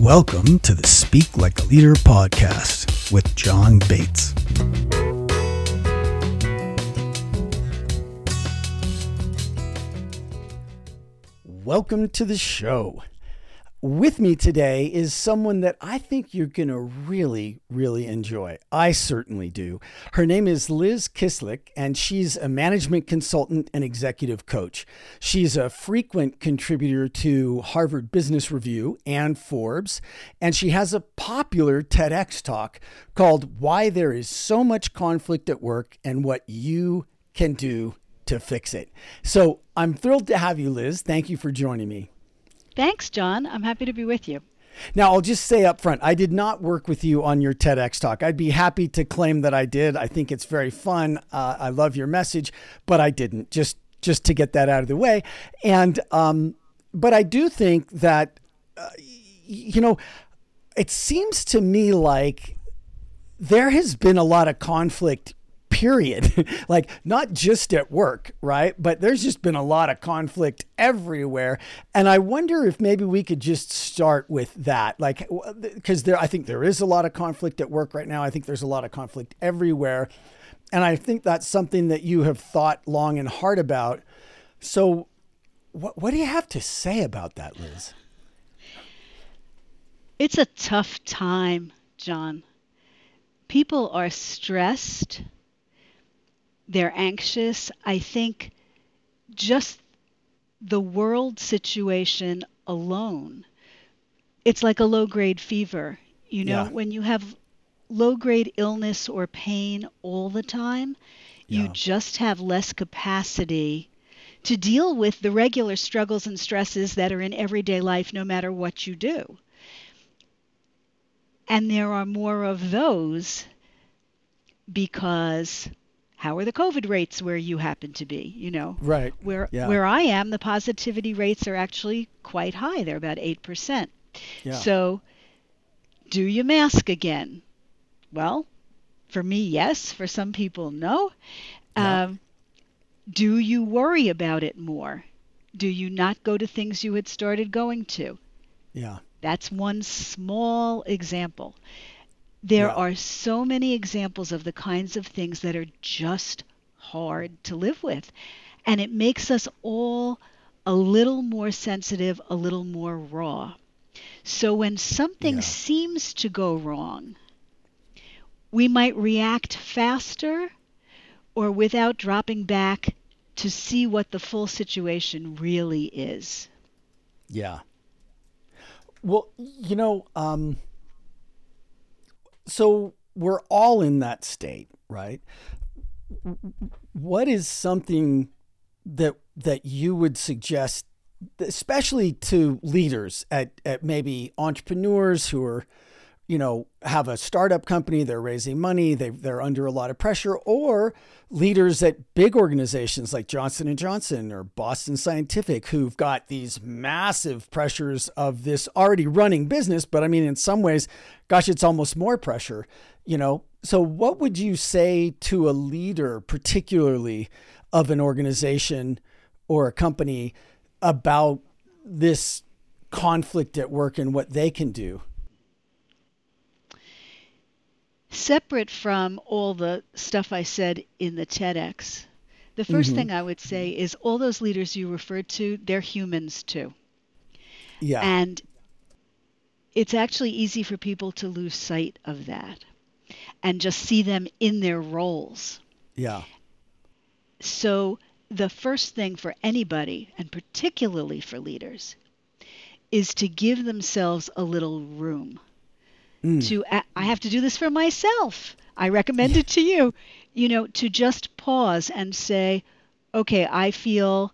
Welcome to the Speak Like a Leader podcast with John Bates. Welcome to the show. With me today is someone that I think you're going to really, really enjoy. I certainly do. Her name is Liz Kislik, and she's a management consultant and executive coach. She's a frequent contributor to Harvard Business Review and Forbes, and she has a popular TEDx talk called Why There Is So Much Conflict at Work and What You Can Do to Fix It. So I'm thrilled to have you, Liz. Thank you for joining me. Thanks, John. I'm happy to be with you. Now, I'll just say up front, I did not work with you on your TEDx talk. I'd be happy to claim that I did. I think it's very fun. Uh, I love your message, but I didn't. Just just to get that out of the way. And um, but I do think that uh, you know, it seems to me like there has been a lot of conflict period. like not just at work, right? But there's just been a lot of conflict everywhere. And I wonder if maybe we could just start with that. Like cuz there I think there is a lot of conflict at work right now. I think there's a lot of conflict everywhere. And I think that's something that you have thought long and hard about. So what what do you have to say about that, Liz? It's a tough time, John. People are stressed they're anxious. I think just the world situation alone, it's like a low grade fever. You know, yeah. when you have low grade illness or pain all the time, yeah. you just have less capacity to deal with the regular struggles and stresses that are in everyday life no matter what you do. And there are more of those because how are the covid rates where you happen to be you know? Right. Where yeah. where i am the positivity rates are actually quite high. They're about 8% yeah. so do you mask again? Well for me yes. For some people no. Yeah. um, do you worry about it more? Do you not go to things you had started going to? Yeah. That's one small example there yeah. are so many examples of the kinds of things that are just hard to live with. And it makes us all a little more sensitive, a little more raw. So when something yeah. seems to go wrong, we might react faster or without dropping back to see what the full situation really is. Yeah. Well, you know, um, so we're all in that state, right? What is something that that you would suggest, especially to leaders at, at maybe entrepreneurs who are you know, have a startup company, they're raising money, they they're under a lot of pressure, or leaders at big organizations like Johnson Johnson or Boston Scientific who've got these massive pressures of this already running business, but I mean in some ways, gosh, it's almost more pressure, you know. So what would you say to a leader particularly of an organization or a company about this conflict at work and what they can do? Separate from all the stuff I said in the TEDx, the 1st mm-hmm. thing I would say is all those leaders you referred to, they're humans too. Yeah. And it's actually easy for people to lose sight of that and just see them in their roles. Yeah. So the first thing for anybody, and particularly for leaders, is to give themselves a little room mm. to I have to do this for myself. I recommend it to you. You know, to just pause and say, okay, I feel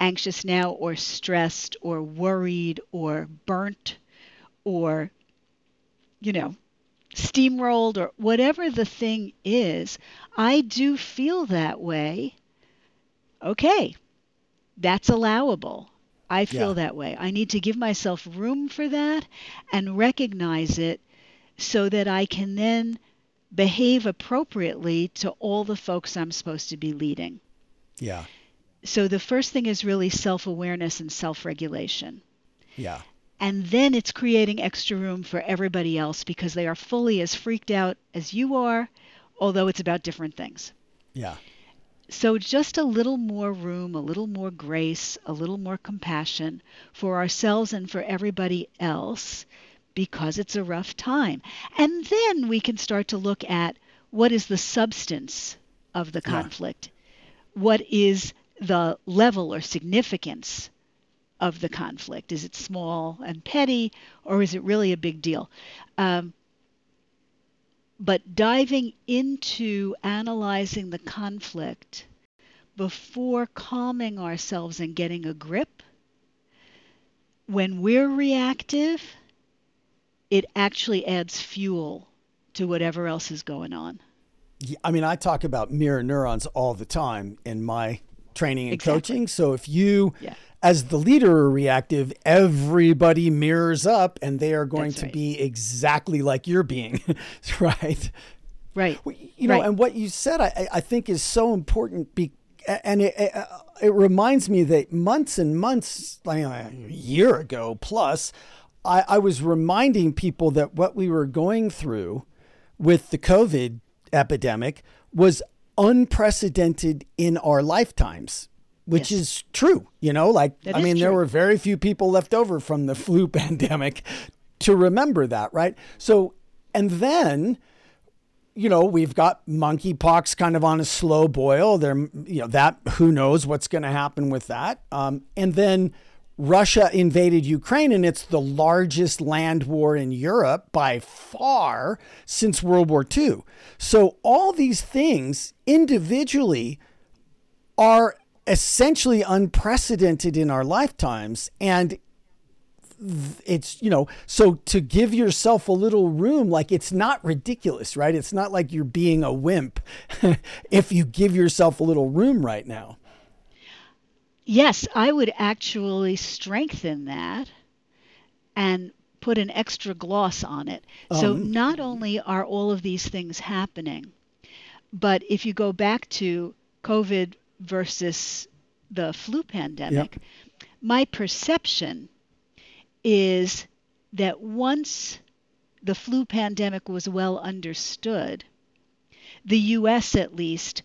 anxious now or stressed or worried or burnt or you know, steamrolled or whatever the thing is, I do feel that way. Okay, that's allowable. I feel yeah. that way. I need to give myself room for that and recognize it so that I can then behave appropriately to all the folks I'm supposed to be leading. Yeah. So the first thing is really self awareness and self regulation. Yeah. And then it's creating extra room for everybody else because they are fully as freaked out as you are, although it's about different things. Yeah. So just a little more room, a little more grace, a little more compassion for ourselves and for everybody else because it's a rough time. And then we can start to look at what is the substance of the conflict? Yeah. What is the level or significance of the conflict? Is it small and petty, or is it really a big deal? Um, but diving into analyzing the conflict before calming ourselves and getting a grip, when we're reactive, it actually adds fuel to whatever else is going on. Yeah, I mean, I talk about mirror neurons all the time in my training and exactly. coaching. So if you, yeah. as the leader, are reactive, everybody mirrors up and they are going That's to right. be exactly like you're being, right? Right. You know, right. and what you said, I, I think is so important. Be, and it, it, uh, it reminds me that months and months, like uh, a year ago plus, I, I was reminding people that what we were going through with the COVID epidemic was unprecedented in our lifetimes, which yes. is true. You know, like, that I mean, true. there were very few people left over from the flu pandemic to remember that, right? So, and then, you know, we've got monkeypox kind of on a slow boil. There, you know, that who knows what's going to happen with that. Um, and then Russia invaded Ukraine, and it's the largest land war in Europe by far since World War II. So, all these things individually are essentially unprecedented in our lifetimes. And it's, you know, so to give yourself a little room, like it's not ridiculous, right? It's not like you're being a wimp if you give yourself a little room right now. Yes, I would actually strengthen that and put an extra gloss on it. Um, so not only are all of these things happening, but if you go back to COVID versus the flu pandemic, my perception is that once the flu pandemic was well understood, the US at least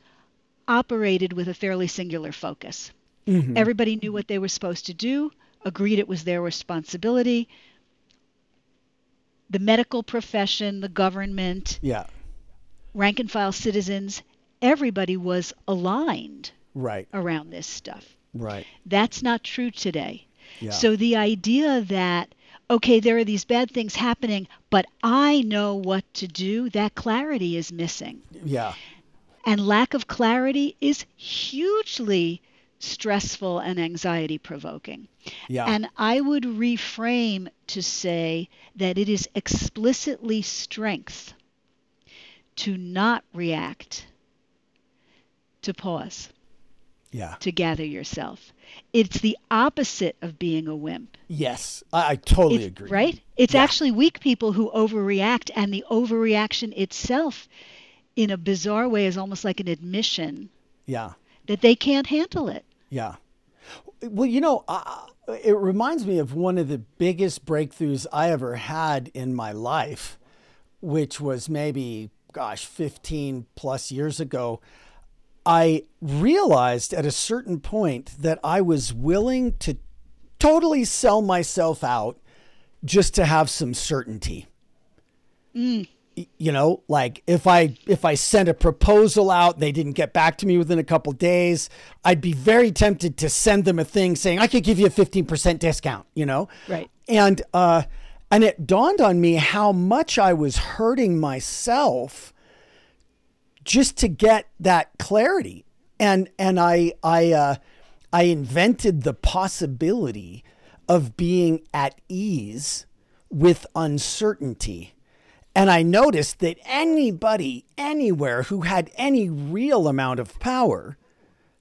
operated with a fairly singular focus. Mm-hmm. Everybody knew what they were supposed to do, agreed it was their responsibility. The medical profession, the government, yeah. rank and file citizens, everybody was aligned right around this stuff. Right. That's not true today. Yeah. So the idea that okay, there are these bad things happening, but I know what to do, that clarity is missing. Yeah. And lack of clarity is hugely stressful and anxiety provoking. Yeah. And I would reframe to say that it is explicitly strength to not react, to pause. Yeah. To gather yourself. It's the opposite of being a wimp. Yes, I, I totally it's, agree. Right? It's yeah. actually weak people who overreact, and the overreaction itself, in a bizarre way, is almost like an admission. Yeah that they can't handle it. Yeah. Well, you know, uh, it reminds me of one of the biggest breakthroughs I ever had in my life, which was maybe, gosh, 15 plus years ago. I realized at a certain point that I was willing to totally sell myself out just to have some certainty. Mm you know like if i if i sent a proposal out they didn't get back to me within a couple days i'd be very tempted to send them a thing saying i could give you a 15% discount you know? Right. And uh and it dawned on me how much i was hurting myself just to get that clarity. And and i i uh i invented the possibility of being at ease with uncertainty and I noticed that anybody, anywhere who had any real amount of power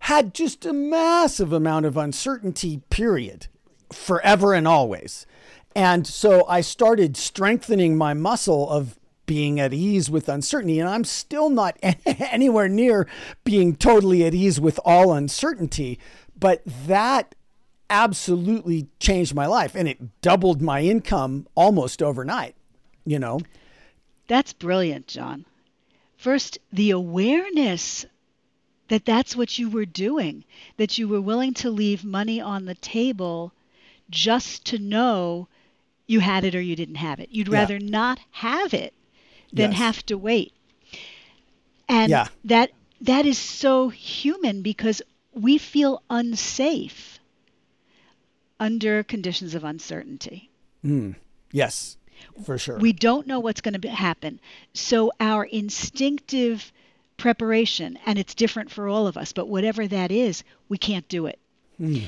had just a massive amount of uncertainty, period, forever and always. And so I started strengthening my muscle of being at ease with uncertainty. And I'm still not anywhere near being totally at ease with all uncertainty. But that absolutely changed my life and it doubled my income almost overnight, you know. That's brilliant, John. First, the awareness that that's what you were doing, that you were willing to leave money on the table just to know you had it or you didn't have it. You'd rather yeah. not have it than yes. have to wait. And yeah. that that is so human because we feel unsafe under conditions of uncertainty. Mm. Yes, for sure. We don't know what's going to happen. So our instinctive preparation, and it's different for all of us, but whatever that is, we can't do it. Mm.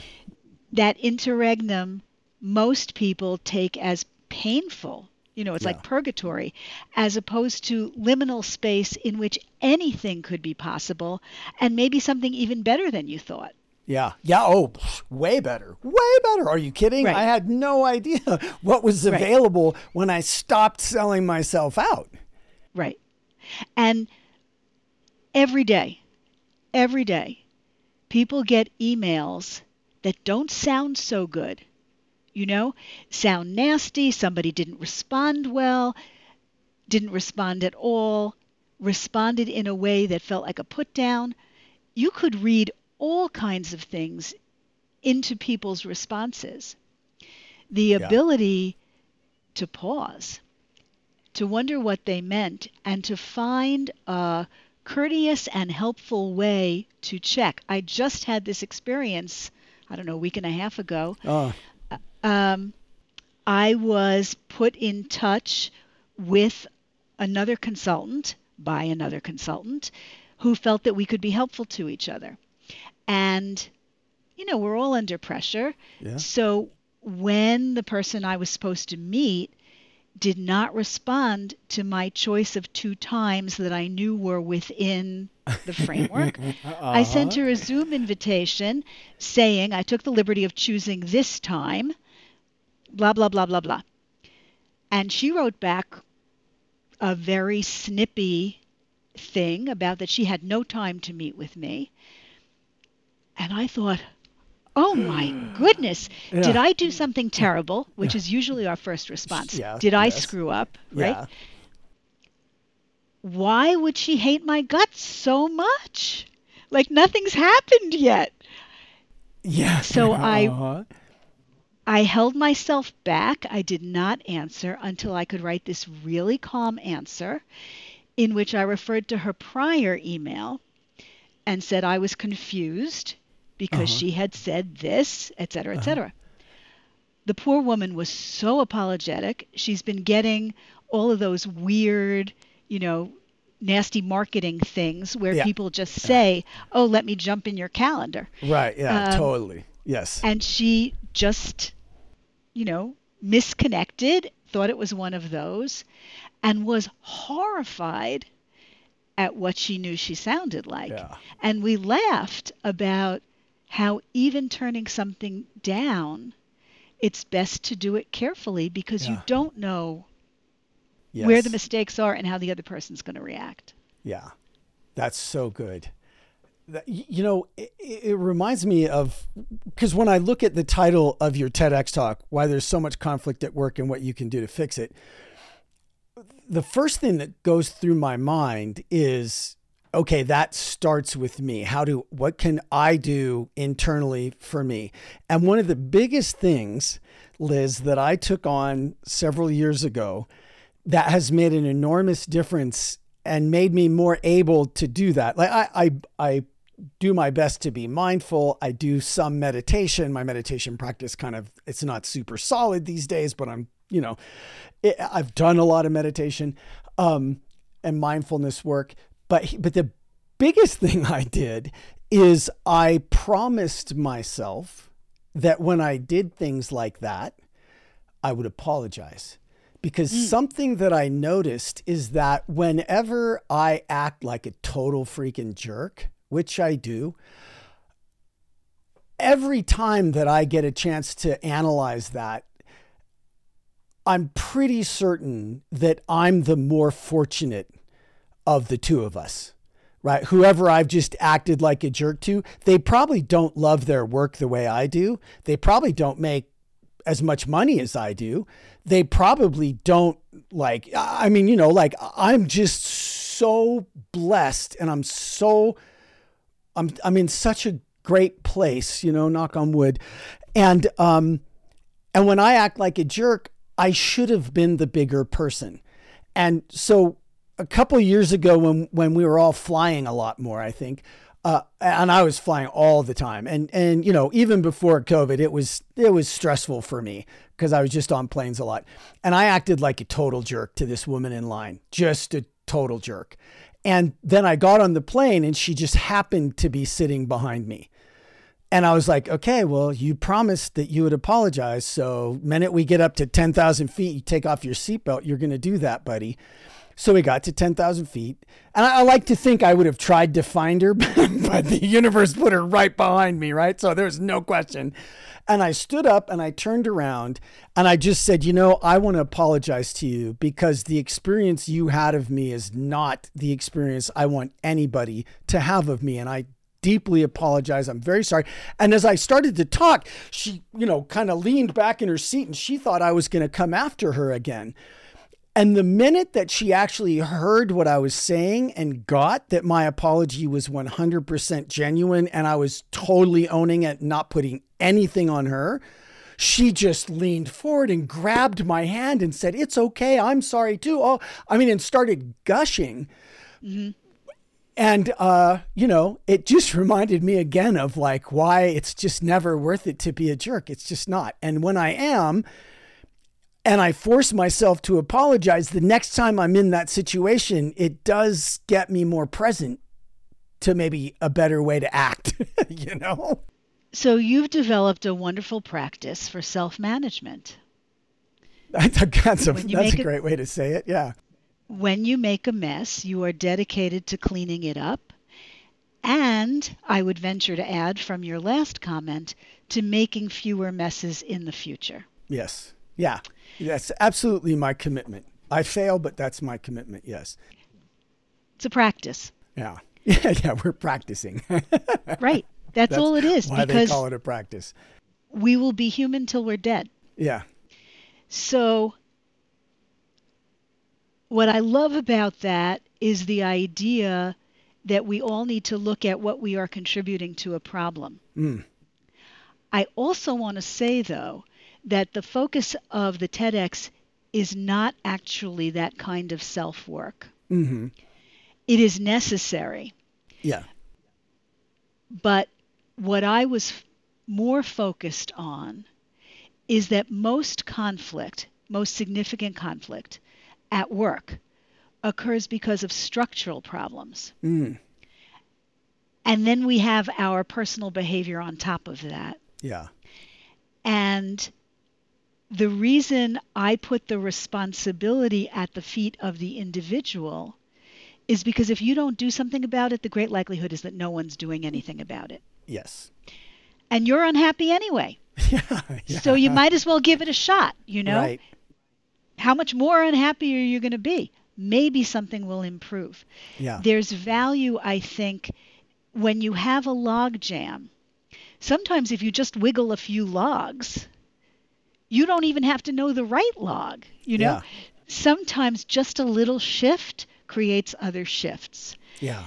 That interregnum, most people take as painful. You know, it's yeah. like purgatory, as opposed to liminal space in which anything could be possible and maybe something even better than you thought. Yeah. Yeah. Oh, way better. Way better. Are you kidding? Right. I had no idea what was available right. when I stopped selling myself out. Right. And every day, every day, people get emails that don't sound so good. You know, sound nasty, somebody didn't respond well, didn't respond at all, responded in a way that felt like a put down. You could read all kinds of things into people's responses. The yeah. ability to pause, to wonder what they meant, and to find a courteous and helpful way to check. I just had this experience, I don't know, a week and a half ago. Oh. Um, I was put in touch with another consultant by another consultant who felt that we could be helpful to each other. And, you know, we're all under pressure. Yeah. So when the person I was supposed to meet did not respond to my choice of two times that I knew were within the framework. uh-huh. I sent her a Zoom invitation saying I took the liberty of choosing this time, blah, blah, blah, blah, blah. And she wrote back a very snippy thing about that she had no time to meet with me. And I thought, oh my goodness, yeah. did I do something terrible? Which yeah. is usually our first response. Yeah, did I yes. screw up? Right? Why would she hate my guts so much? Like nothing's happened yet. Yeah. So uh-huh. I I held myself back. I did not answer until I could write this really calm answer in which I referred to her prior email and said I was confused because uh-huh. she had said this, et cetera, et uh-huh. cetera. The poor woman was so apologetic. She's been getting all of those weird, you know, nasty marketing things where yeah. people just say, "Oh, let me jump in your calendar." Right. Yeah. Um, totally. Yes. And she just, you know, misconnected, thought it was one of those, and was horrified at what she knew she sounded like. Yeah. And we laughed about how even turning something down, it's best to do it carefully because yeah. you don't know yes. where the mistakes are and how the other person's going to react. Yeah, that's so good. you know, it, it reminds me of because when I look at the title of your TEDx talk, why there's so much conflict at work and what you can do to fix it, the first thing that goes through my mind is okay, that starts with me. How do, what can I do internally for me? And one of the biggest things, Liz, that I took on several years ago that has made an enormous difference and made me more able to do that. Like I, I, I do my best to be mindful. I do some meditation. My meditation practice kind of, it's not super solid these days, but I'm, you know, it, I've done a lot of meditation um, and mindfulness work but but the biggest thing I did is I promised myself that when I did things like that, I would apologize. Because mm. something that I noticed is that whenever I act like a total freaking jerk, which I do, every time that I get a chance to analyze that, I'm pretty certain that I'm the more fortunate of the two of us right? Whoever I've just acted like a jerk to, they probably don't love their work the way I do. They probably don't make as much money as I do. They probably don't like, I mean, you know, like I'm just so blessed and I'm so, I'm, I'm in such a great place, you know, knock on wood. And, um, and when I act like a jerk, I should have been the bigger person. And so a couple years ago when when we were all flying a lot more, I think, uh, and I was flying all the time, and and you know even before COVID, it was it was stressful for me because I was just on planes a lot, and I acted like a total jerk to this woman in line, just a total jerk. And then I got on the plane, and she just happened to be sitting behind me. And I was like, okay, well, you promised that you would apologize. So, minute we get up to 10,000 feet, you take off your seatbelt, you're going to do that, buddy. So we got to 10,000 feet. And I, I, like to think I would have tried to find her, but the universe put her right behind me, right? So there's no question. And I stood up and I turned around and I just said, You know, I want to apologize to you because the experience you had of me is not the experience I want anybody to have of me. And I deeply apologize. I'm very sorry. And as I started to talk, she, you know, kind of leaned back in her seat and she thought I was going to come after her again. And the minute that she actually heard what I was saying and got that my apology was 100% genuine and I was totally owning it, not putting anything on her, she just leaned forward and grabbed my hand and said, It's okay. I'm sorry too. Oh, I mean, and started gushing. Mm-hmm. And, uh, you know, it just reminded me again of like why it's just never worth it to be a jerk. It's just not. And when I am, and I force myself to apologize, the next time I'm in that situation, it does get me more present to maybe a better way to act, you know? So you've developed a wonderful practice for self management. That's a, that's a, that's a great way to say it. Yeah. When you make a mess, you are dedicated to cleaning it up. And I would venture to add from your last comment to making fewer messes in the future. Yes. Yeah. That's absolutely my commitment. I fail, but that's my commitment. Yes. It's a practice. Yeah. Yeah, yeah, we're practicing. right. That's, that's, all it is. Why because they call it a practice. We will be human till we're dead. Yeah. So what I love about that is the idea that we all need to look at what we are contributing to a problem. Mm. I also want to say, though, that the focus of the TEDx is not actually that kind of self work. Mm-hmm. It is necessary. Yeah. But what I was more focused on is that most conflict, most significant conflict at work, occurs because of structural problems. Mm. And then we have our personal behavior on top of that. Yeah. And the reason I put the responsibility at the feet of the individual is because if you don't do something about it, the great likelihood is that no one's doing anything about it. Yes. And you're unhappy anyway. yeah, yeah. So you might as well give it a shot, you know? Right. How much more unhappy are you going to be? Maybe something will improve. Yeah. There's value, I think, when you have a log jam. Sometimes if you just wiggle a few logs, you don't even have to know the right log. You know, yeah. sometimes just a little shift creates other shifts. Yeah.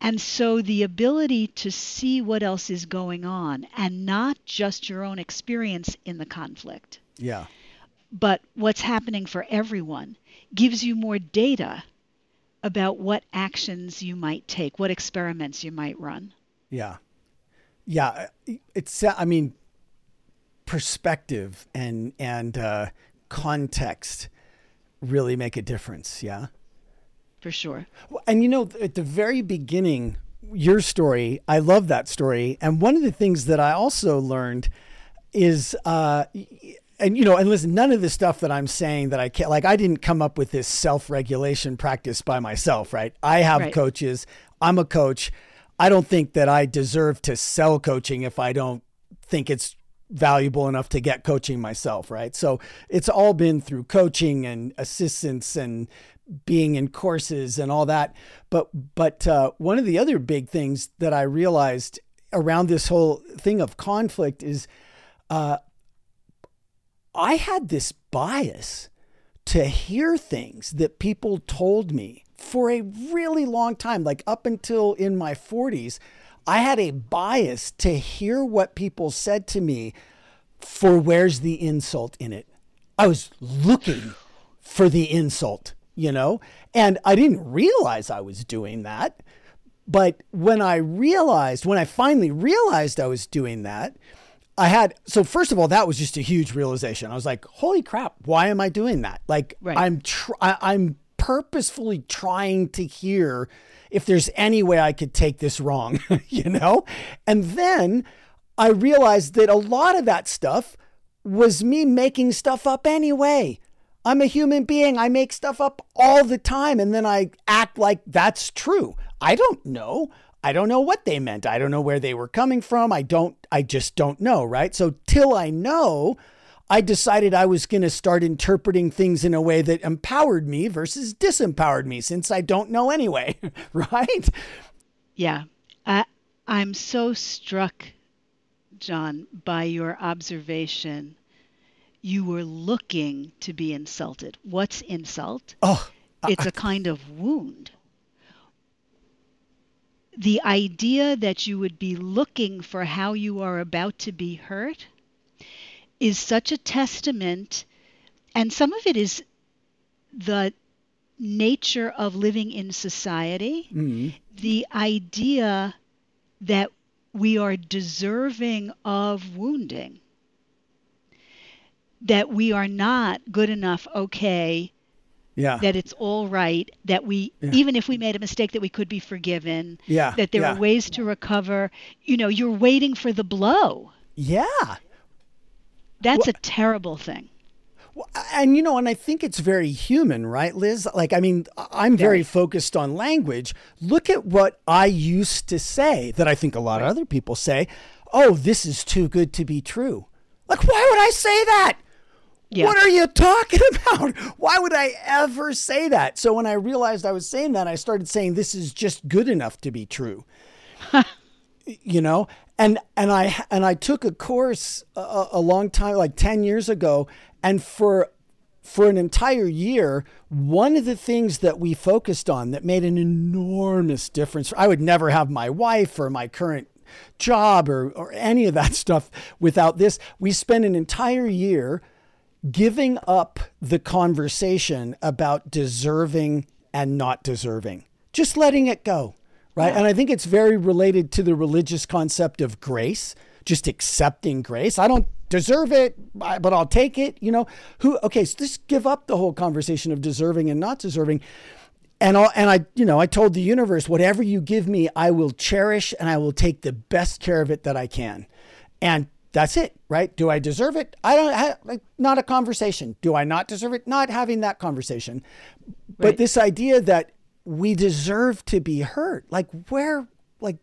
And so the ability to see what else is going on and not just your own experience in the conflict. Yeah. But what's happening for everyone gives you more data about what actions you might take, what experiments you might run. Yeah. Yeah, it's I mean perspective and and uh, context really make a difference. Yeah, for sure. And you know, at the very beginning, your story, I love that story. And one of the things that I also learned is. Uh, and you know, and listen, none of the stuff that I'm saying that I can't like I didn't come up with this self-regulation practice by myself, right? I have right. coaches. I'm a coach. I don't think that I deserve to sell coaching if I don't think it's valuable enough to get coaching myself, right? So it's all been through coaching and assistance and being in courses and all that. But but uh, one of the other big things that I realized around this whole thing of conflict is uh, I had this bias to hear things that people told me for a really long time, like up until in my 40s. I had a bias to hear what people said to me for where's the insult in it. I was looking for the insult, you know, and I didn't realize I was doing that. But when I realized, when I finally realized I was doing that, I had so first of all that was just a huge realization. I was like, "Holy crap! Why am I doing that?" Like right. I'm tr- I, I'm purposefully trying to hear if there's any way I could take this wrong, you know? And then I realized that a lot of that stuff was me making stuff up anyway. I'm a human being. I make stuff up all the time and then I act like that's true. I don't know. I don't know what they meant. I don't know where they were coming from. I don't I just don't know, right? So till I know, I decided I was going to start interpreting things in a way that empowered me versus disempowered me since I don't know anyway, right? Yeah. I, I'm so struck, John, by your observation. You were looking to be insulted. What's insult? Oh, uh, it's uh, a kind of wound. The idea that you would be looking for how you are about to be hurt is such a testament, and some of it is the nature of living in society, mm-hmm. the idea that we are deserving of wounding, that we are not good enough, okay, yeah. that it's all right, that we, yeah. even if we made a mistake, that we could be forgiven, yeah. that there yeah. are ways to recover. You know, you're waiting for the blow. Yeah. That's well, a terrible thing. And you know, and I think it's very human, right, Liz? Like, I mean, I'm very focused on language. Look at what I used to say that I think a lot right. of other people say. Oh, this is too good to be true. Like, why would I say that? Yeah. What are you talking about? Why would I ever say that? So when I realized I was saying that, I started saying this is just good enough to be true. you know, and and I and I took a course a, a long time, like ten years ago, and for for an entire year, one of the things that we focused on that made an enormous difference. I would never have my wife or my current job or, or any of that stuff without this. We spent an entire year giving up the conversation about deserving and not deserving, just letting it go right? Yeah. And I think it's very related to the religious concept of grace, just accepting grace. I don't deserve it, but I'll take it. You know, who? Okay, so just give up the whole conversation of deserving and not deserving. And I, and I, you know, I told the universe, whatever you give me, I will cherish and I will take the best care of it that I can. And that's it, right? Do I deserve it? I don't have like, not a conversation. Do I not deserve it? Not having that conversation. Right. But this idea that we deserve to be hurt. Like where like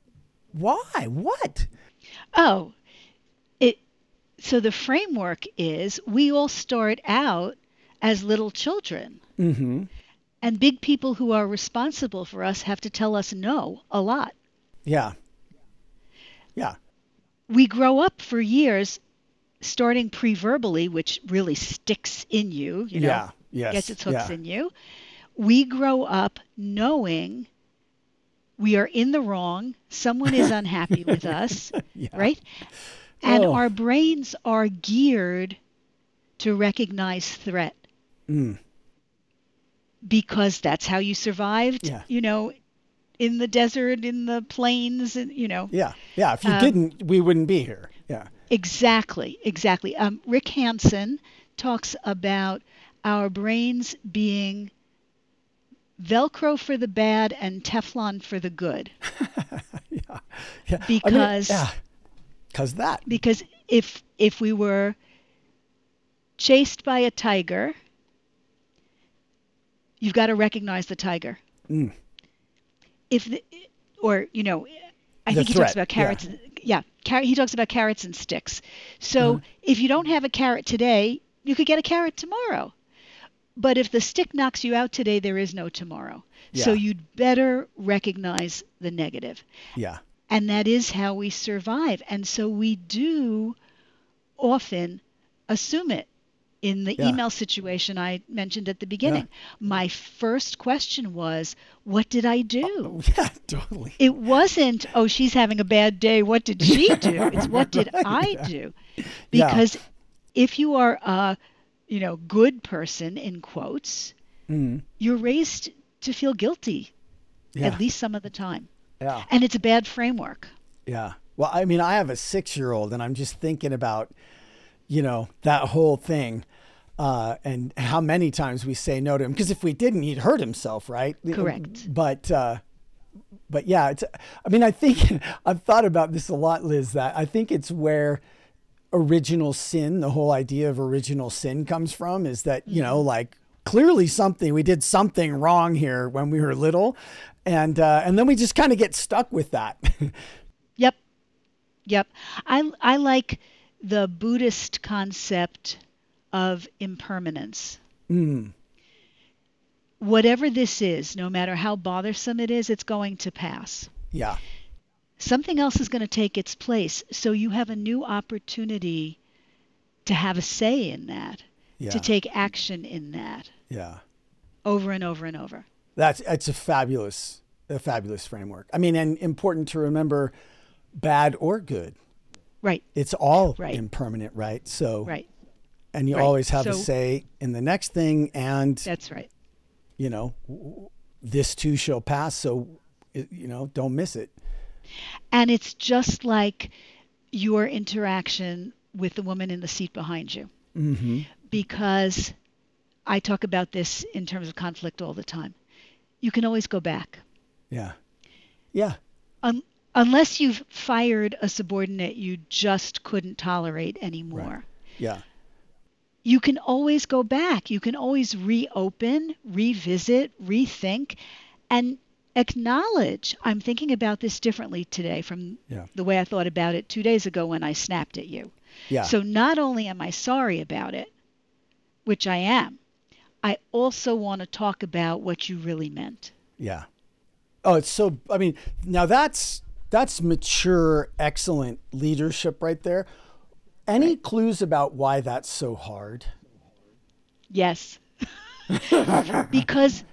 why? What? Oh, it so the framework is we all start out as little children. hmm And big people who are responsible for us have to tell us no a lot. Yeah. Yeah. We grow up for years starting pre-verbally, which really sticks in you, you know. Yeah. Yes. Gets its hooks yeah. in you we grow up knowing we are in the wrong, someone is unhappy with us, yeah. right? And oh. our brains are geared to recognize threat. Mm. Because that's how you survived, yeah. you know, in the desert, in the plains, and you know. Yeah, yeah. If you um, didn't, we wouldn't be here. Yeah. Exactly, exactly. Um, Rick Hanson talks about our brains being Velcro for the bad and Teflon for the good. yeah. yeah. Because I mean, yeah. Cuz that. Because if if we were chased by a tiger, you've got to recognize the tiger. Mm. If the, or you know, I the think he threat. talks about carrots. Yeah, yeah he talks about carrots and sticks. So mm-hmm. if you don't have a carrot today, you could get a carrot tomorrow. But if the stick knocks you out today, there is no tomorrow. So you'd better recognize the negative. Yeah. And that is how we survive. And so we do often assume it. In the Yeah. email situation I mentioned at the beginning, my first question was, What did I do? Oh, yeah, totally. It wasn't, Oh, she's having a bad day. What did she do? It's, What did I do? Yeah. Because if you are a, you know, good person, in quotes, Mm, you're raised to feel guilty yeah. at least some of the time. Yeah. And it's a bad framework. Yeah. Well, I mean, I have a six year old and I'm just thinking about, you know, that whole thing. Uh, and how many times we say no to him because if we didn't, he'd hurt himself, right? Correct. But, uh, but yeah, it's. I mean, I think I've thought about this a lot, Liz. That I think it's where original sin, the whole idea of original sin, comes from. Is that you know, like clearly something we did something wrong here when we were little, and uh, and then we just kind of get stuck with that. Yep. Yep. I I like the Buddhist concept of impermanence. mm, Whatever this is, no matter how bothersome it is, it's going to pass. yeah. Something else is going to take its place. So you have a new opportunity to have a say in that, Yeah. to take action in that Yeah. over and over and over. That's it's a fabulous a fabulous framework. I mean, and important to remember bad or good. Right. It's all Right. impermanent, right? So Right. and you Right. always have a say in the next thing and That's right. you know, w- this too shall pass, so you know, don't miss it. And it's just like your interaction with the woman in the seat behind you. Mhm. Because I talk about this in terms of conflict all the time. You can always go back. Yeah. Yeah. Un- unless you've fired a subordinate you just couldn't tolerate anymore. Right. Yeah. You can always go back. You can always reopen, revisit, rethink, and acknowledge I'm thinking about this differently today from Yeah. the way I thought about it two days ago when I snapped at you. Yeah. So not only am I sorry about it, which I am, I also want to talk about what you really meant. Yeah. Oh, it's so. I mean, now that's that's mature, excellent leadership right there. Any clues about why that's so hard? Yes. because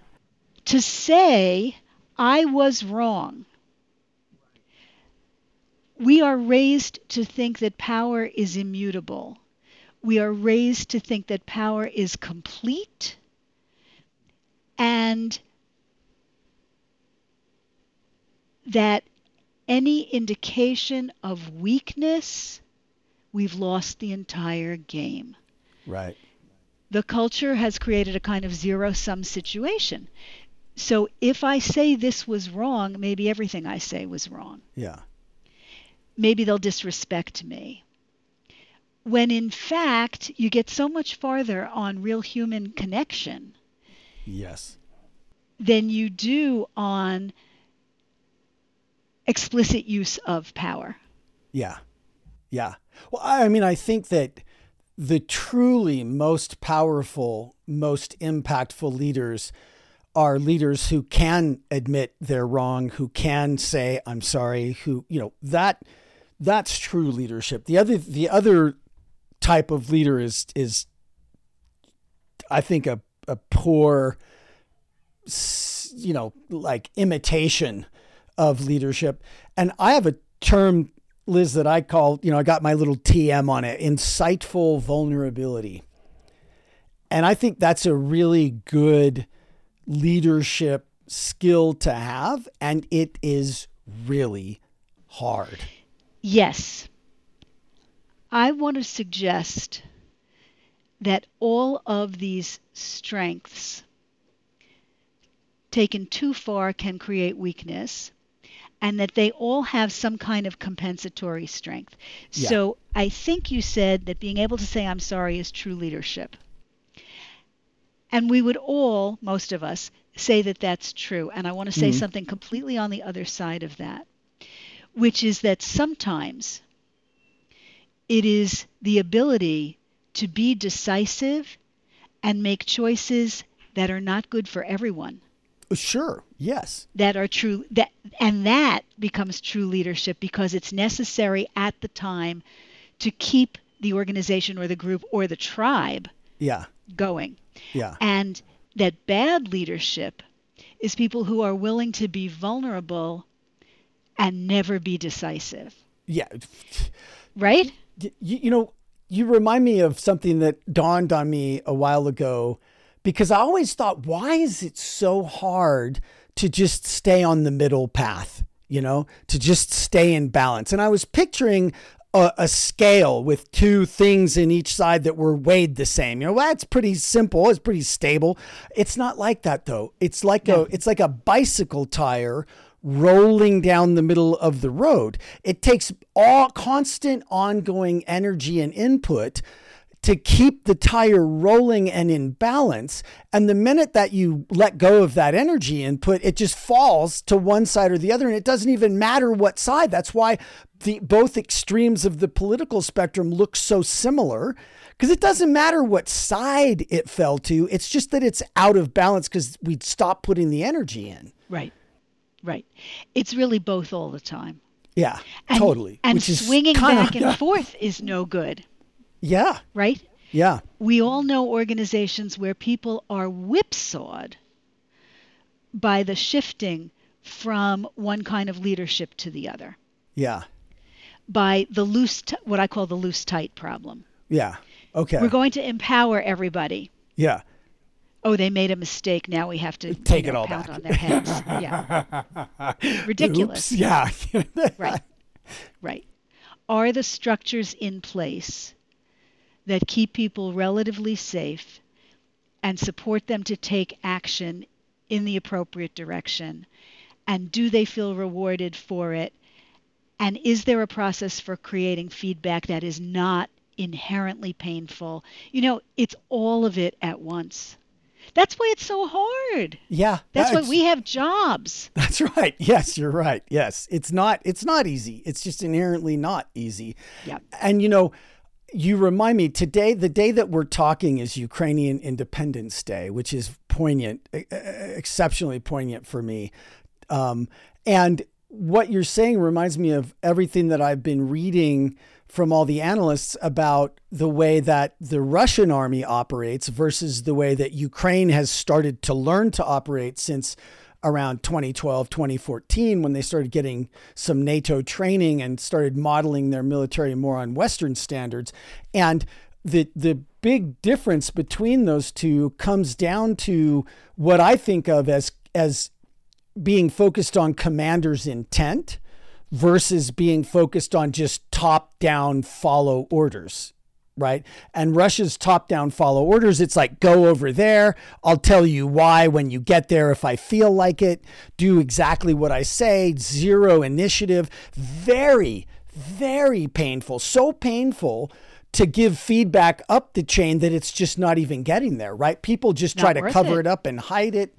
to say I was wrong, we are raised to think that power is immutable. We are raised to think that power is complete and that any indication of weakness, we've lost the entire game Right. the culture has created a kind of zero sum situation. So if I say this was wrong, maybe everything I say was wrong. Yeah. Maybe they'll disrespect me. When in fact, you get so much farther on real human connection Yes. than you do on explicit use of power. Yeah. Yeah. Well, I I mean, I think that the truly most powerful, most impactful leaders are leaders who can admit they're wrong, who can say I'm sorry, who, you know, that that's true leadership. The other the other type of leader is is I think a a poor you know, like imitation of leadership. And I have a term, Liz, that I call, you know, I got my little TM on it insightful vulnerability. And I think that's a really good leadership skill to have. And it is really hard. Yes. I want to suggest that all of these strengths taken too far can create weakness and that they all have some kind of compensatory strength. Yeah. So I think you said that being able to say I'm sorry is true leadership. And we would all, most of us, say that that's true. And I want to say Mhm. something completely on the other side of that, which is that sometimes it is the ability to be decisive and make choices that are not good for everyone. Sure. Yes. That are true that and that becomes true leadership because it's necessary at the time to keep the organization or the group or the tribe yeah. going. Yeah. And that bad leadership is people who are willing to be vulnerable and never be decisive. Yeah. Right? You, you know, you remind me of something that dawned on me a while ago because I always thought, why is it so hard to just stay on the middle path? You know, to just stay in balance. And I was picturing a, a, scale with two things in each side that were weighed the same. You know, well, that's pretty simple. It's pretty stable. It's not like that though. It's like no. a it's like a bicycle tire rolling down the middle of the road. It takes all constant ongoing energy and input to keep the tire rolling and in balance. And the minute that you let go of that energy input, it just falls to one side or the other. And it doesn't even matter what side. That's why the both extremes of the political spectrum look so similar because it doesn't matter what side it fell to. It's just that it's out of balance because we stop putting the energy in. Right. Right. It's really both all the time. Yeah, and, totally. And swinging back of, and forth is no good. Yeah. Right? Yeah. We all know organizations where people are whipsawed by the shifting from one kind of leadership to the other. Yeah. By the loose, t- what I call the loose tight problem. Yeah. Okay. We're going to empower everybody. Yeah. Oh, they made a mistake. Now we have to take you know, it all back on their heads. yeah. Ridiculous. Oops. Yeah. right. Right. Are the structures in place that keep people relatively safe and support them to take action in the appropriate direction? And do they feel rewarded for it? And is there a process for creating feedback that is not inherently painful? You know, it's all of it at once. That's why it's so hard. Yeah. That's why we have jobs. That's right. Yes, you're right. Yes. It's not it's not easy. It's just inherently not easy. Yeah. And you know, you remind me today the day that we're talking is Ukrainian Independence Day, which is poignant, exceptionally poignant for me. Um, and what you're saying reminds me of everything that I've been reading from all the analysts about the way that the Russian army operates versus the way that Ukraine has started to learn to operate since around 2012, 2014, when they started getting some NATO training and started modeling their military more on Western standards. And the, the big difference between those two comes down to what I think of as, as being focused on commander's intent versus being focused on just top down follow orders right? And Russia's top down follow orders. It's like, go over there. I'll tell you why when you get there if I feel like it. Do exactly what I say. Zero initiative. Very, very painful. So painful to give feedback up the chain that it's just not even getting there, right? People just try to cover it. it up and hide it.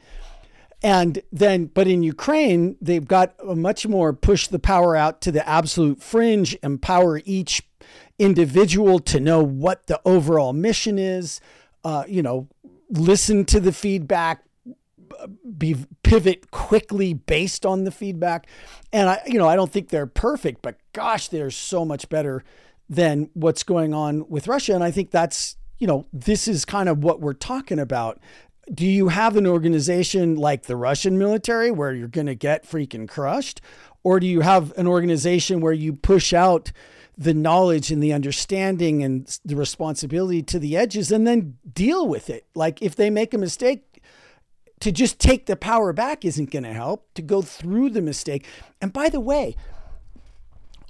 And then, but in Ukraine, they've got a much more push the power out to the absolute fringe, empower each individual to know what the overall mission is, uh, you know, listen to the feedback, be pivot quickly based on the feedback. And I, you know, I don't think they're perfect, but gosh, they're so much better than what's going on with Russia. And I think that's, you know, this is kind of what we're talking about do you have an organization like the Russian military where you're going to get freaking crushed? Or do you have an organization where you push out the knowledge and the understanding and the responsibility to the edges and then deal with it? Like if they make a mistake, to just take the power back isn't going to help, to go through the mistake. And by the way,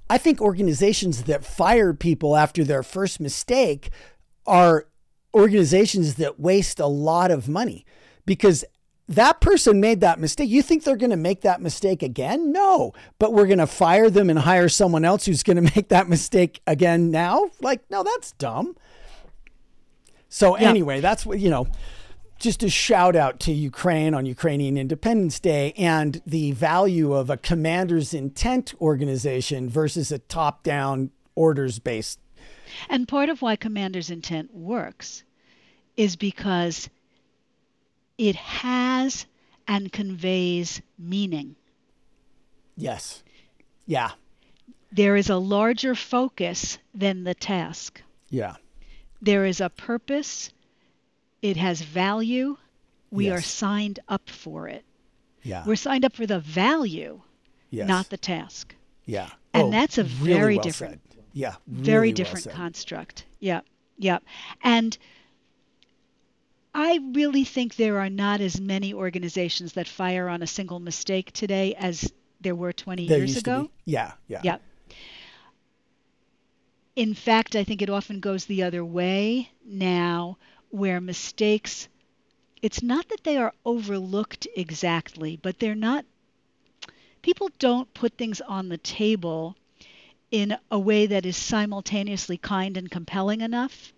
I think organizations that fire people after their first mistake are organizations that waste a lot of money because that person made that mistake. You think they're going to make that mistake again? No, but we're going to fire them and hire someone else who's going to make that mistake again now? Like, no, that's dumb. So, yeah. anyway, that's what, you know, just a shout out to Ukraine on Ukrainian Independence Day and the value of a commander's intent organization versus a top down orders based and part of why commander's intent works is because it has and conveys meaning. Yes. Yeah. There is a larger focus than the task. Yeah. There is a purpose. It has value. We Yes. are signed up for it. Yeah. We're signed up for the value, yes. not the task. Yeah. and Oh, that's a really very well different- said. Yeah. very really well different said. construct. Yeah, yeah. And I really think there are not as many organizations that fire on a single mistake today as there were 20 There years ago. Yeah. Yeah. Yeah. In fact, I think it often goes the other way now, where mistakes, it's not that they are overlooked exactly, but they're not, people don't put things on the table in a way that is simultaneously kind and compelling enough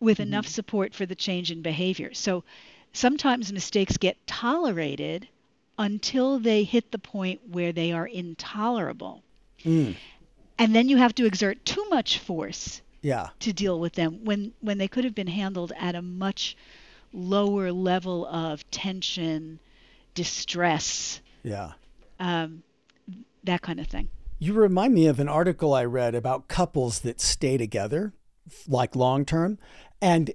with enough support for the change in behavior. So sometimes mistakes get tolerated until they hit the point where they are intolerable. Mm. And then you have to exert too much force Yeah. to deal with them when, when they could have been handled at a much lower level of tension, distress, Yeah. um, that kind of thing. You remind me of an article I read about couples that stay together, like long term. And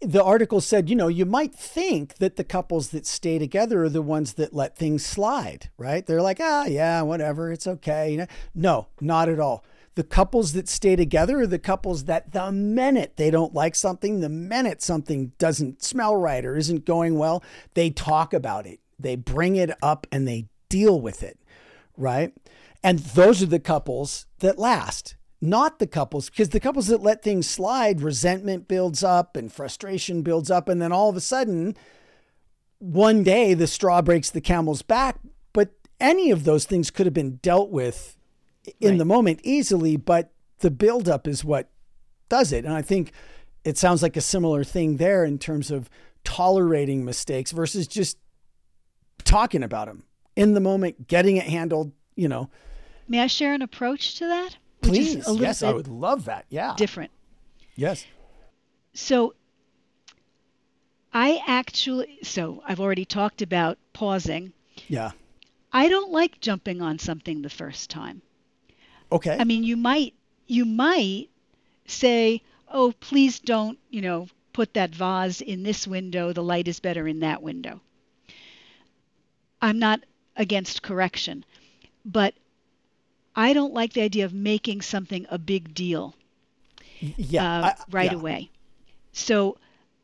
the article said, you know, you might think that the couples that stay together are the ones that let things slide, right? They're like, ah, yeah, whatever, it's okay. You know? No, not at all. The couples that stay together are the couples that the minute they don't like something, the minute something doesn't smell right or isn't going well, they talk about it. They bring it up and they deal with it, right? And those are the couples that last, not the couples, because the couples that let things slide, resentment builds up and frustration builds up. And then all of a sudden, one day the straw breaks the camel's back. But any of those things could have been dealt with in Right. the moment easily, but the buildup is what does it. And I think it sounds like a similar thing there in terms of tolerating mistakes versus just talking about them in the moment, getting it handled, you know. May I share an approach to that? Please. Yes, I would love that. Yeah. different. Yes. So I actually, so I've already talked about pausing. Yeah. I don't like jumping on something the first time. Okay. I mean, you might you might say, "Oh, please don't, you know, put that vase in this window. The light is better in that window." I'm not against correction, but I don't like the idea of making something a big deal yeah. uh, I- right yeah. away. So,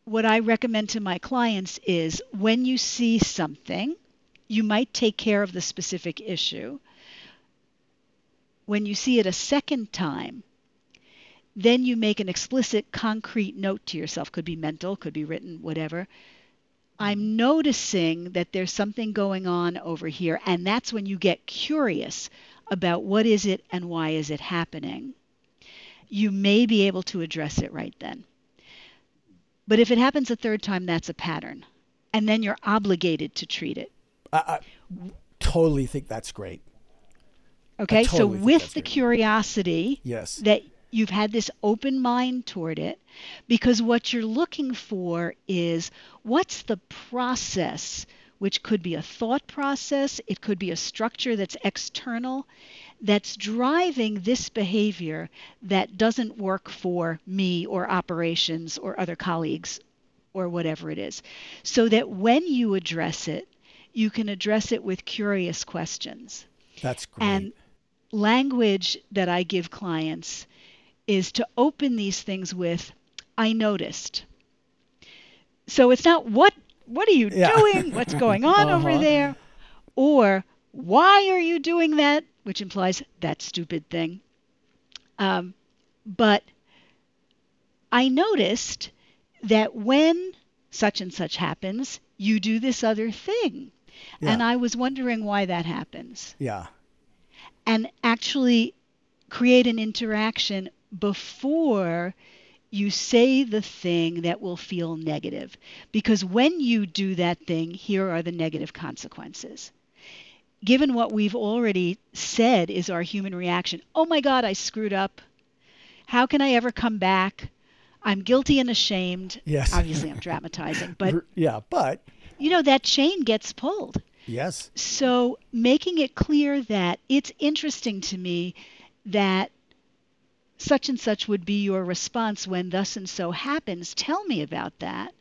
what I recommend to my clients is when you see something, you might take care of the specific issue. When you see it a second time, then you make an explicit, concrete note to yourself. Could be mental, could be written, whatever. I'm noticing that there's something going on over here, and that's when you get curious about what is it and why is it happening you may be able to address it right then. But if it happens a third time, that's a pattern. And then you're obligated to treat it. I, I totally think that's great. Okay? totally so with the great. curiosity Yes. that you've had this open mind toward it, because what you're looking for is what's the process, which could be a thought process, it could be a structure that's external, that's driving this behavior that doesn't work for me or operations or other colleagues or whatever it is. So that when you address it, you can address it with curious questions. That's great. And language that I give clients is to open these things with I noticed. So it's not what what are you Yeah. doing? What's going on over Uh-huh. there? Or why are you doing that? Which implies that stupid thing. Um, but I noticed that when such and such happens, you do this other thing. And I was wondering why that happens. yeah. And actually create an interaction before you say the thing that will feel negative. Because when you do that thing, here are the negative consequences. Given what we've already said is our human reaction oh my God, I screwed up. How can I ever come back? I'm guilty and ashamed. Yes. Obviously, I'm dramatizing, but yeah, but you know that chain gets pulled. yes. So making it clear that it's interesting to me that such and such would be your response when thus and so happens. Tell me about that.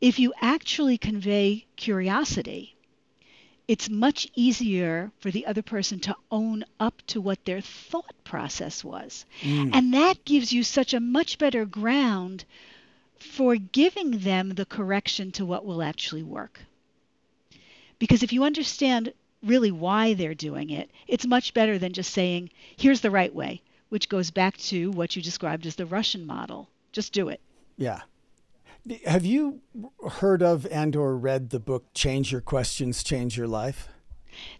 If you actually convey curiosity, it's much easier for the other person to own up to what their thought process was. Mm. And that gives you such a much better ground for giving them the correction to what will actually work. Because if you understand really why they're doing it, it's much better than just saying, here's the right way, which goes back to what you described as the Russian model. Just do it. Yeah. Have you heard of and or read the book Change Your Questions, Change Your Life?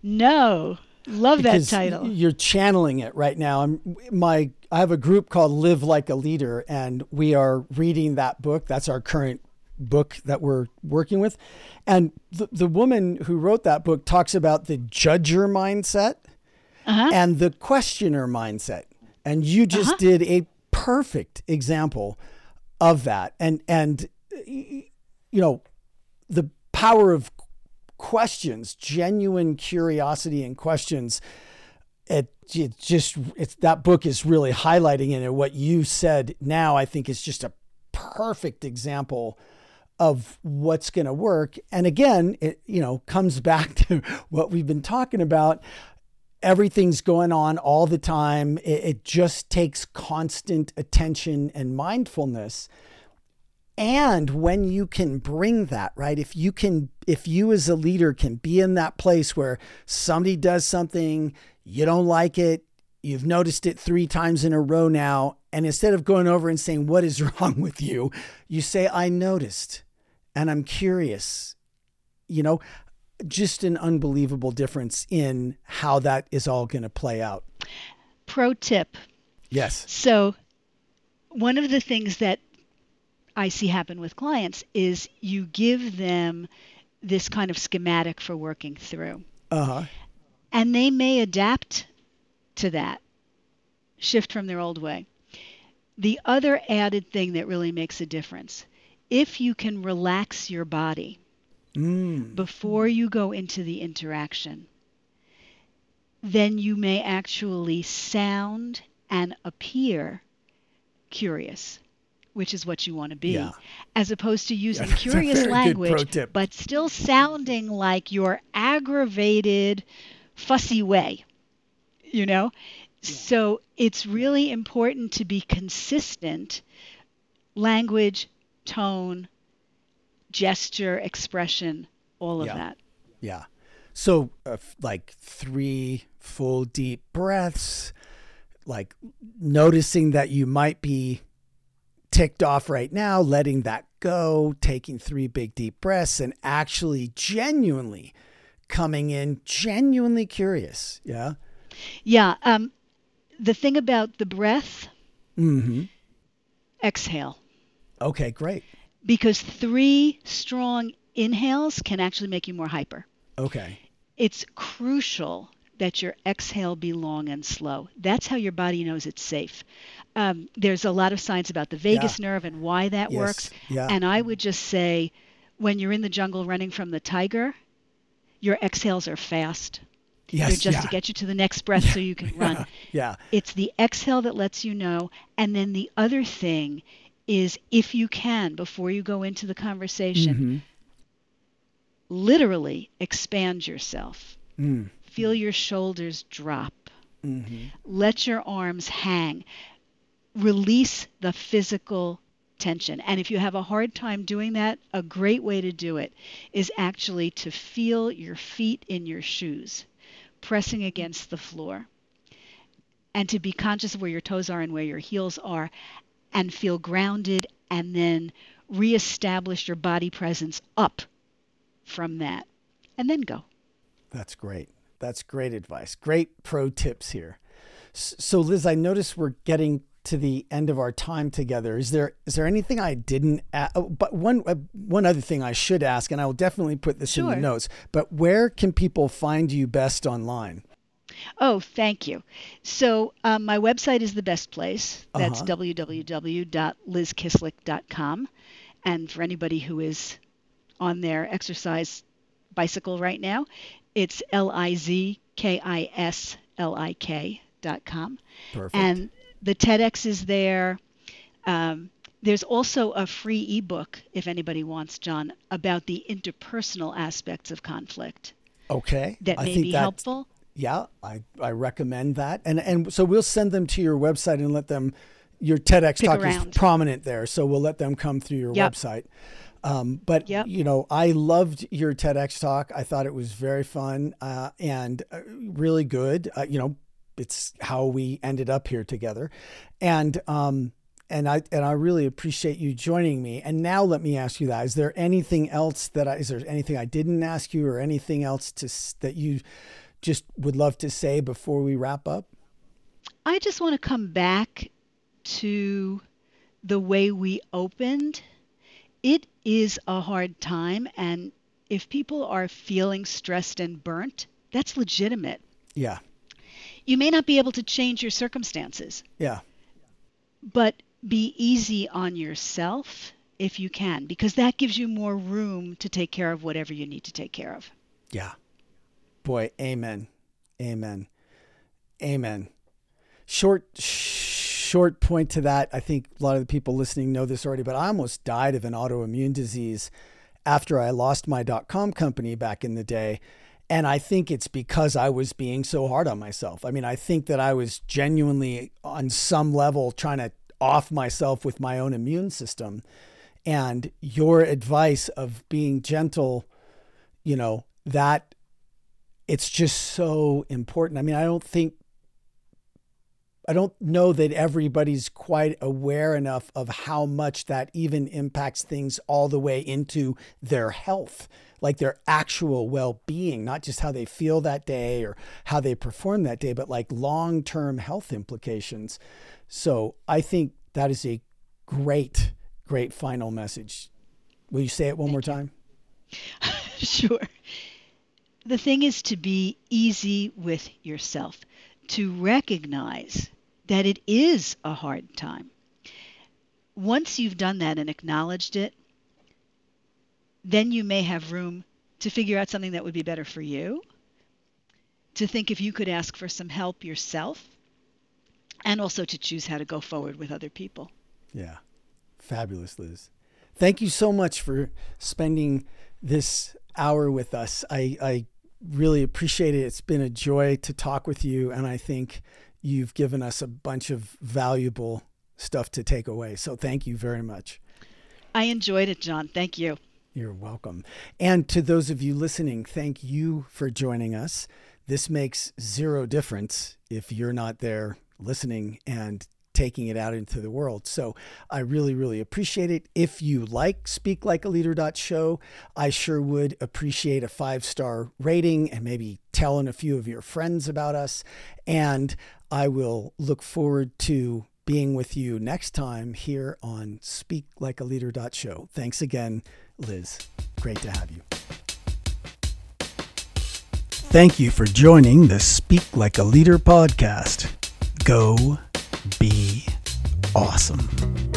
No. Love Because that title. You're channeling it right now. I'm my I have a group called Live Like a Leader and we are reading that book. That's our current book that we're working with. And the, the woman who wrote that book talks about the judger mindset Uh-huh. and the questioner mindset. And you just Uh-huh. did a perfect example of that. And and you know, the power of questions, genuine curiosity and questions. It, it just it's that book is really highlighting it. And what you said now, I think, is just a perfect example of what's going to work. And again, it you know comes back to what we've been talking about. Everything's going on all the time. It, it just takes constant attention and mindfulness. And when you can bring that, right? If you can, if you as a leader can be in that place where somebody does something, you don't like it, you've noticed it three times in a row now, and instead of going over and saying, What is wrong with you? you say, I noticed and I'm curious. You know, just an unbelievable difference in how that is all going to play out. Pro tip. Yes. So, one of the things that I see happen with clients is you give them this kind of schematic for working through, Uh huh. and they may adapt to that, shift from their old way. The other added thing that really makes a difference if you can relax your body Mm. before you go into the interaction, then you may actually sound and appear curious, which is what you want to be, Yeah. as opposed to using a curious very good pro language, but still sounding like your aggravated, fussy way. You know? So it's really important to be consistent language, tone, gesture, expression, all of Yeah. that. Yeah. So, uh, like three full deep breaths, like noticing that you might be ticked off right now, letting that go, taking three big deep breaths, and actually genuinely coming in, genuinely curious. Yeah. Yeah. Um, the thing about the breath, mm-hmm. exhale. Okay, great. Because three strong inhales can actually make you more hyper. Okay. It's crucial that your exhale be long and slow. That's how your body knows it's safe. Um, there's a lot of science about the vagus nerve and why that Yes. works. Yeah. And I would just say when you're in the jungle running from the tiger, your exhales are fast. yes. They're just yeah. to get you to the next breath so you can run. Yeah. It's the exhale that lets you know. And then the other thing is if you can, before you go into the conversation, Mhm. literally expand yourself. Mm. Feel your shoulders drop. Mhm. Let your arms hang. Release the physical tension. And if you have a hard time doing that, a great way to do it is actually to feel your feet in your shoes pressing against the floor. And to be conscious of where your toes are and where your heels are and feel grounded and then reestablish your body presence up from that. And then go. That's great. That's great advice. Great pro tips here. So, Liz, I notice we're getting to the end of our time together. Is there is there anything I didn't? A- oh, but one uh, one other thing I should ask, and I will definitely put this in the Sure. notes. But where can people find you best online? Oh, thank you. So um, my website is the best place. That's Uh-huh. www.lizkislik.com. And for anybody who is on their exercise bicycle right now, it's L I Z K I S L I K dot com. Perfect. And the TEDx is there. Um, there's also a free ebook, if anybody wants, John, about the interpersonal aspects of conflict okay. that I may be helpful. Yeah, I, I recommend that. And and so we'll send them to your website and let them your TEDx Pick talk is prominent there. So we'll let them come through your Yep. website. Um, but Yep. you know, I loved your TEDx talk. I thought it was very fun uh, and uh, really good. Uh, you know, it's how we ended up here together, and um, and I and I really appreciate you joining me. And now let me ask you that: Is there anything else that I is there anything I didn't ask you, or anything else to that you just would love to say before we wrap up? I just want to come back to the way we opened. It is a hard time, and if people are feeling stressed and burnt, that's legitimate. Yeah, You may not be able to change your circumstances, yeah, but be easy on yourself if you can, because that gives you more room to take care of whatever you need to take care of. yeah. Boy, amen, amen, amen. Short, short point to that. I think a lot of the people listening know this already, but I almost died of an autoimmune disease after I lost my dot com company back in the day. And I think it's because I was being so hard on myself. I mean, I think that I was genuinely on some level trying to off myself with my own immune system. And your advice of being gentle, you know, that it's just so important. I mean, I don't think I don't know that everybody's quite aware enough of how much that even impacts things all the way into their health, like their actual well being, not just how they feel that day or how they perform that day, but like long term health implications. So I think that is a great, great final message. Will you say it one more time? sure. The thing is to be easy with yourself, to recognize that it is a hard time. Once you've done that and acknowledged it, then you may have room to figure out something that would be better for you, to think if you could ask for some help yourself, and also to choose how to go forward with other people. Yeah. Fabulous, Liz. Thank you so much for spending this hour with us. I, I really appreciate it. It's been a joy to talk with you, and I think you've given us a bunch of valuable stuff to take away. So thank you very much. I enjoyed it, John. Thank you. You're welcome. And to those of you listening, thank you for joining us. This makes zero difference if you're not there listening and taking it out into the world. So I really, really appreciate it. If you like Speak Like a Leader show, I sure would appreciate a five star rating and maybe telling a few of your friends about us. And I will look forward to being with you next time here on Speak Like a Leader show. Thanks again, Liz. Great to have you. Thank you for joining the Speak Like a Leader podcast. Go be awesome.